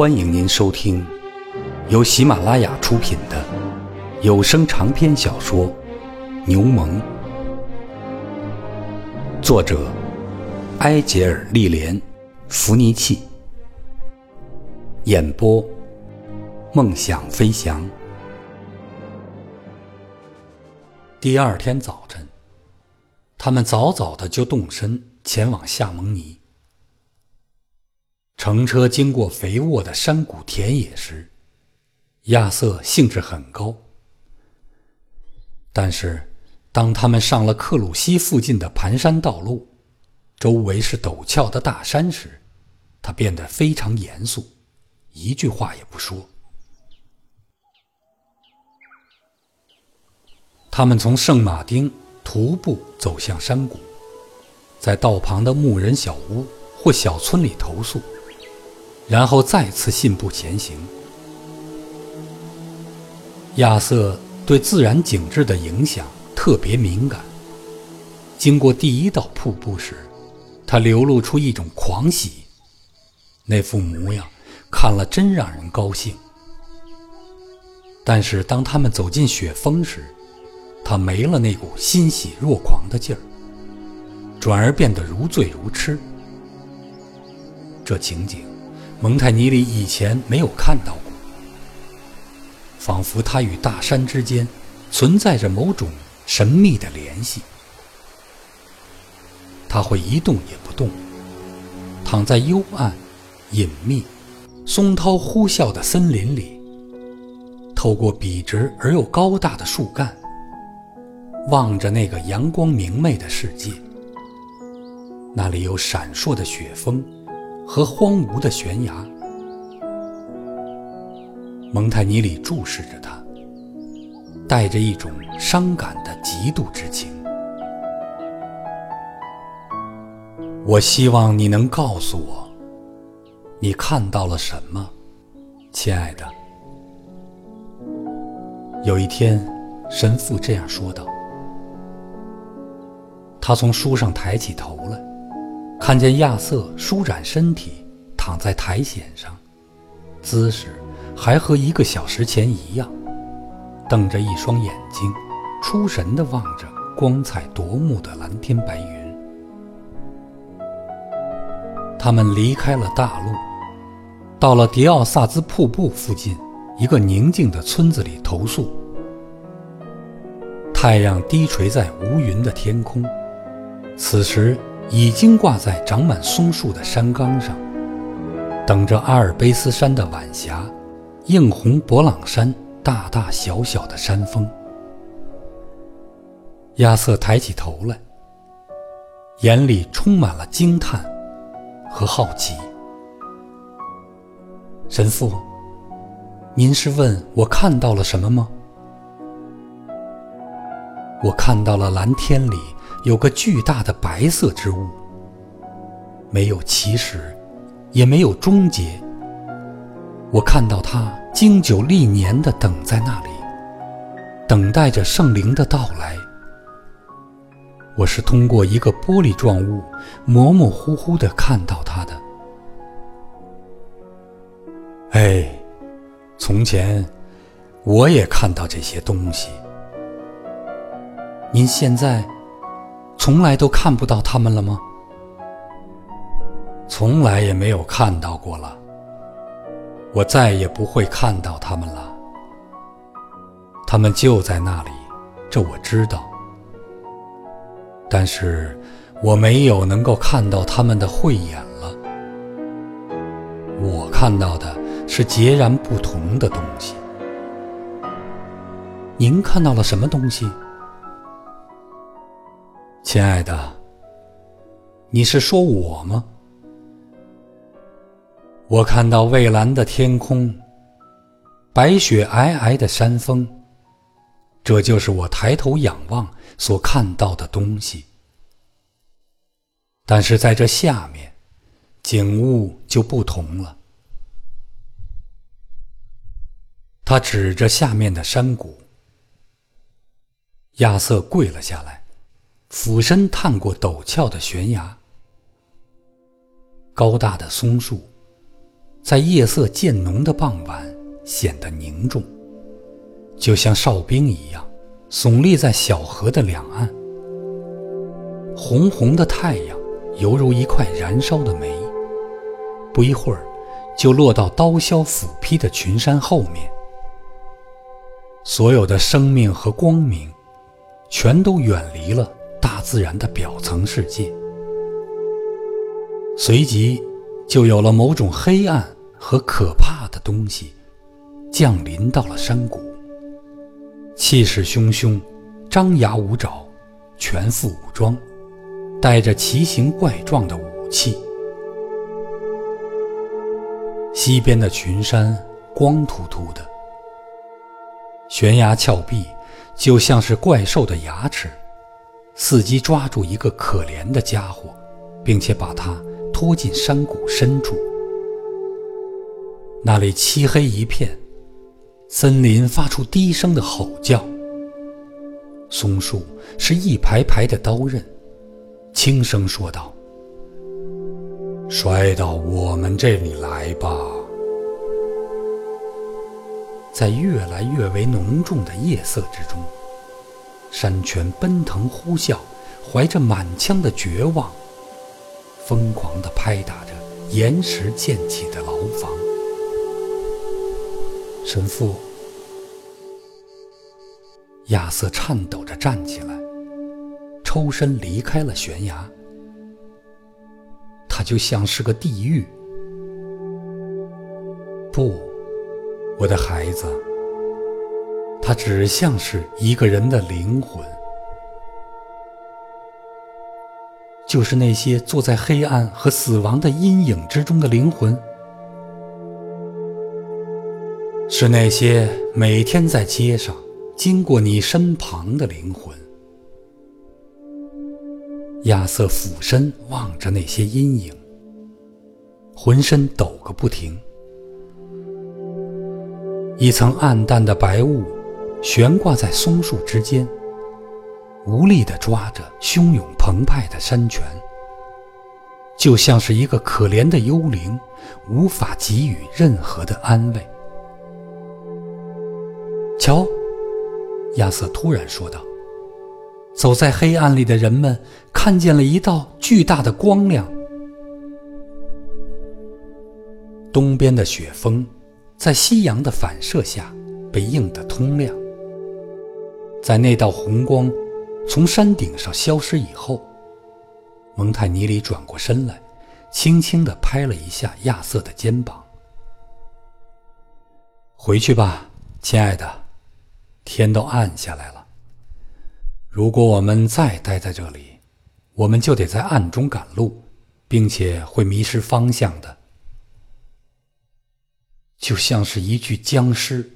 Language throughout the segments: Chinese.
欢迎您收听由喜马拉雅出品的有声长篇小说《牛虻》，作者埃杰尔·利莲·弗尼契，演播梦想飞翔。第二天早晨，他们早早的就动身前往夏蒙尼。乘车经过肥沃的山谷田野时，亚瑟兴致很高。但是，当他们上了克鲁西附近的盘山道路，周围是陡峭的大山时，他变得非常严肃，一句话也不说。他们从圣马丁徒步走向山谷，在道旁的牧人小屋或小村里投宿。然后再次信步前行。亚瑟对自然景致的影响特别敏感。经过第一道瀑布时，他流露出一种狂喜，那副模样看了真让人高兴。但是当他们走进雪峰时，他没了那股欣喜若狂的劲儿，转而变得如醉如痴。这情景。蒙泰尼里以前没有看到过，仿佛他与大山之间存在着某种神秘的联系。他会一动也不动，躺在幽暗、隐秘、松涛呼啸的森林里，透过笔直而又高大的树干，望着那个阳光明媚的世界。那里有闪烁的雪峰。和荒芜的悬崖，蒙泰尼里注视着他，带着一种伤感的嫉妒之情。我希望你能告诉我，你看到了什么，亲爱的。有一天，神父这样说道。他从书上抬起头来。看见亚瑟舒展身体，躺在苔藓上，姿势还和一个小时前一样，瞪着一双眼睛，出神地望着光彩夺目的蓝天白云。他们离开了大陆，到了迪奥萨兹瀑布附近一个宁静的村子里投宿。太阳低垂在无云的天空，此时。已经挂在长满松树的山岗上，等着阿尔卑斯山的晚霞映红勃朗山大大小小的山峰。亚瑟抬起头来，眼里充满了惊叹和好奇。神父，您是问我看到了什么吗？我看到了蓝天里。有个巨大的白色之物，没有起始，也没有终结。我看到它经久历年的等在那里，等待着圣灵的到来。我是通过一个玻璃状物模模糊糊的看到它的。哎，从前我也看到这些东西。您现在？从来都看不到他们了吗？从来也没有看到过了。我再也不会看到他们了。他们就在那里，这我知道。但是我没有能够看到他们的慧眼了。我看到的是截然不同的东西。您看到了什么东西？亲爱的，你是说我吗？我看到蔚蓝的天空，白雪皑皑的山峰，这就是我抬头仰望所看到的东西。但是在这下面，景物就不同了。他指着下面的山谷，亚瑟跪了下来。俯身探过陡峭的悬崖，高大的松树，在夜色渐浓的傍晚显得凝重，就像哨兵一样，耸立在小河的两岸。红红的太阳犹如一块燃烧的煤，不一会儿就落到刀削斧劈的群山后面。所有的生命和光明，全都远离了大自然的表层世界。随即，就有了某种黑暗和可怕的东西降临到了山谷，气势汹汹，张牙舞爪，全副武装，带着奇形怪状的武器。西边的群山光秃秃的，悬崖峭壁就像是怪兽的牙齿，伺机抓住一个可怜的家伙，并且把他。拖进山谷深处，那里漆黑一片，森林发出低声的吼叫。松树是一排排的刀刃，轻声说道：“摔到我们这里来吧。”在越来越为浓重的夜色之中，山泉奔腾呼啸，怀着满腔的绝望。疯狂地拍打着岩石建起的牢房。神父亚瑟颤抖着站起来，抽身离开了悬崖。他就像是个地狱。不，我的孩子，他只像是一个人的灵魂。就是那些坐在黑暗和死亡的阴影之中的灵魂，是那些每天在街上经过你身旁的灵魂。亚瑟俯身望着那些阴影，浑身抖个不停。一层暗淡的白雾悬挂在松树之间。无力地抓着汹涌澎湃的山泉，就像是一个可怜的幽灵，无法给予任何的安慰。瞧，亚瑟突然说道：“走在黑暗里的人们看见了一道巨大的光亮。东边的雪峰，在夕阳的反射下被映得通亮，在那道红光。”从山顶上消失以后，蒙泰尼里转过身来，轻轻地拍了一下亚瑟的肩膀。“回去吧，亲爱的，天都暗下来了。如果我们再待在这里，我们就得在暗中赶路，并且会迷失方向的，就像是一具僵尸。”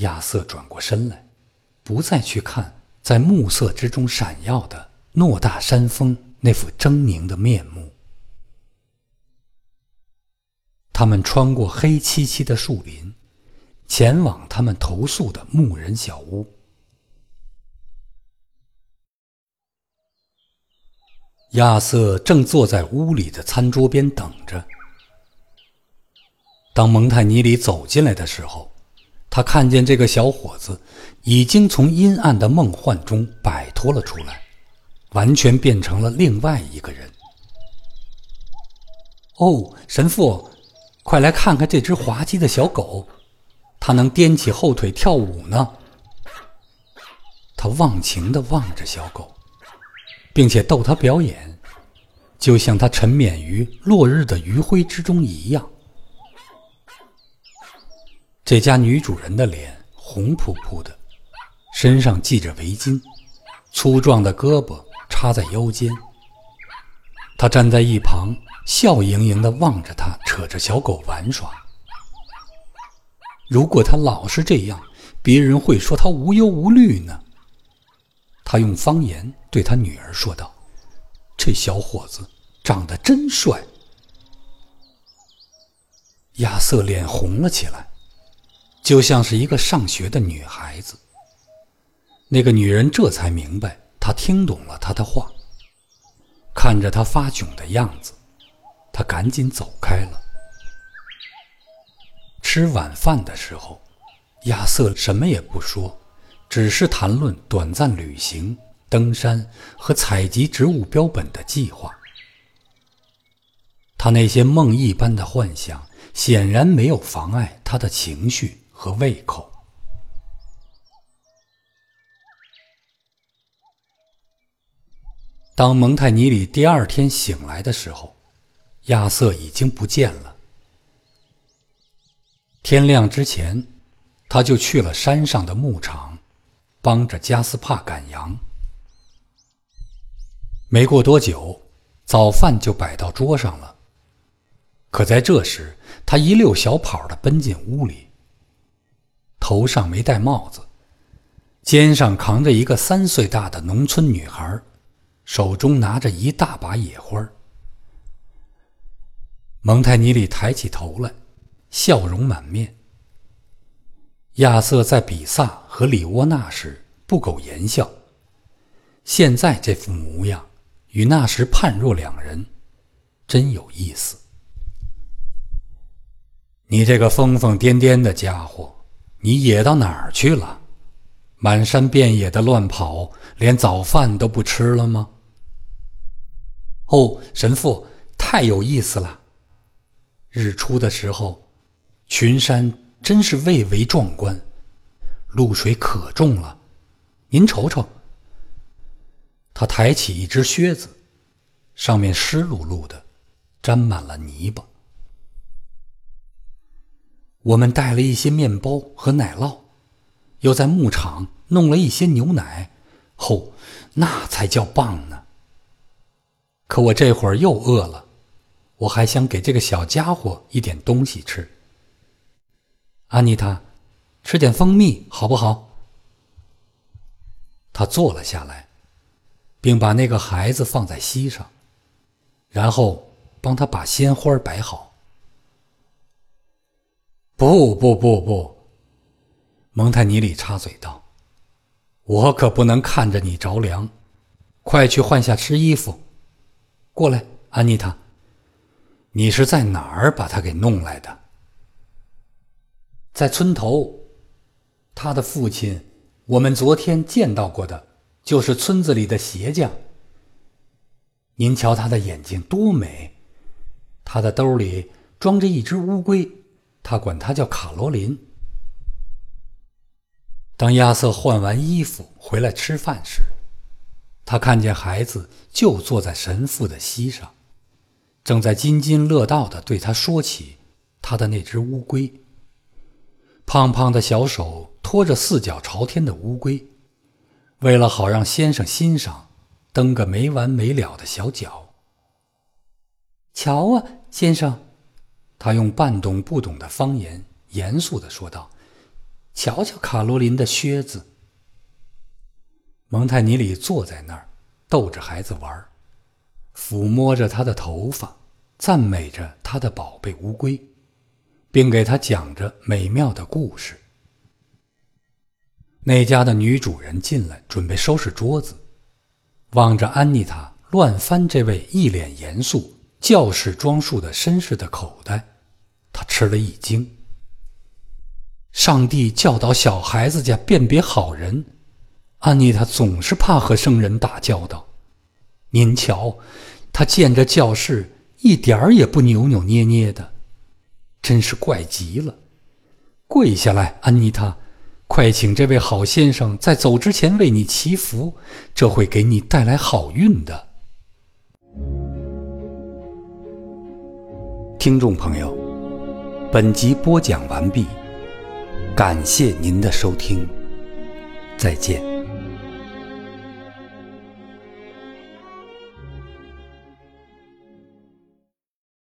亚瑟转过身来，不再去看。在暮色之中闪耀的诺大山峰那副狰狞的面目。他们穿过黑漆漆的树林，前往他们投宿的牧人小屋。亚瑟正坐在屋里的餐桌边等着。当蒙泰尼里走进来的时候。他看见这个小伙子已经从阴暗的梦幻中摆脱了出来，完全变成了另外一个人。哦，神父，快来看看这只滑稽的小狗，它能颠起后腿跳舞呢。他忘情地望着小狗，并且逗它表演，就像它沉湎于落日的余晖之中一样。这家女主人的脸红扑扑的，身上系着围巾，粗壮的胳膊插在腰间。她站在一旁，笑盈盈地望着他，扯着小狗玩耍。如果他老是这样，别人会说他无忧无虑呢。他用方言对他女儿说道：“这小伙子长得真帅。”亚瑟脸红了起来。就像是一个上学的女孩子。那个女人这才明白，她听懂了他的话。看着他发窘的样子，她赶紧走开了。吃晚饭的时候，亚瑟什么也不说，只是谈论短暂旅行、登山和采集植物标本的计划。他那些梦一般的幻想显然没有妨碍他的情绪和胃口。当蒙泰尼里第二天醒来的时候，亚瑟已经不见了。天亮之前，他就去了山上的牧场，帮着加斯帕赶羊。没过多久，早饭就摆到桌上了。可在这时，他一溜小跑的奔进屋里，头上没戴帽子，肩上扛着一个三岁大的农村女孩。手中拿着一大把野花。蒙泰尼里抬起头来，笑容满面。亚瑟在比萨和里沃纳时不苟言笑，现在这副模样与那时判若两人，真有意思。你这个疯疯癫癫的家伙，你野到哪儿去了？满山遍野的乱跑，连早饭都不吃了吗？哦，神父，太有意思了！日出的时候，群山真是蔚为壮观，露水可重了。您瞅瞅。他抬起一只靴子，上面湿漉漉的，沾满了泥巴。我们带了一些面包和奶酪。又在牧场弄了一些牛奶，吼，那才叫棒呢！可我这会儿又饿了，我还想给这个小家伙一点东西吃。安妮塔，吃点蜂蜜好不好？他坐了下来，并把那个孩子放在膝上，然后帮他把鲜花摆好。不不不不！蒙泰尼里插嘴道：“我可不能看着你着凉，快去换下湿衣服。过来，安妮塔，你是在哪儿把他给弄来的？在村头，他的父亲，我们昨天见到过的，就是村子里的鞋匠。您瞧他的眼睛多美，他的兜里装着一只乌龟，他管他叫卡罗琳。”当亚瑟换完衣服回来吃饭时，他看见孩子就坐在神父的膝上，正在津津乐道地对他说起他的那只乌龟。胖胖的小手托着四脚朝天的乌龟，为了好让先生欣赏，蹬个没完没了的小脚。瞧啊，先生，他用半懂不懂的方言严肃地说道。瞧瞧卡罗琳的靴子。蒙泰尼里坐在那儿，逗着孩子玩，抚摸着他的头发，赞美着他的宝贝乌龟，并给他讲着美妙的故事。那家的女主人进来，准备收拾桌子，望着安妮塔乱翻这位一脸严肃、教士装束的绅士的口袋，他吃了一惊。上帝教导小孩子家辨别好人，安妮塔总是怕和生人打交道。您瞧，他见着教士一点儿也不扭扭捏捏的，真是怪极了。跪下来，安妮塔，快请这位好先生在走之前为你祈福，这会给你带来好运的。听众朋友，本集播讲完毕。感谢您的收听，再见。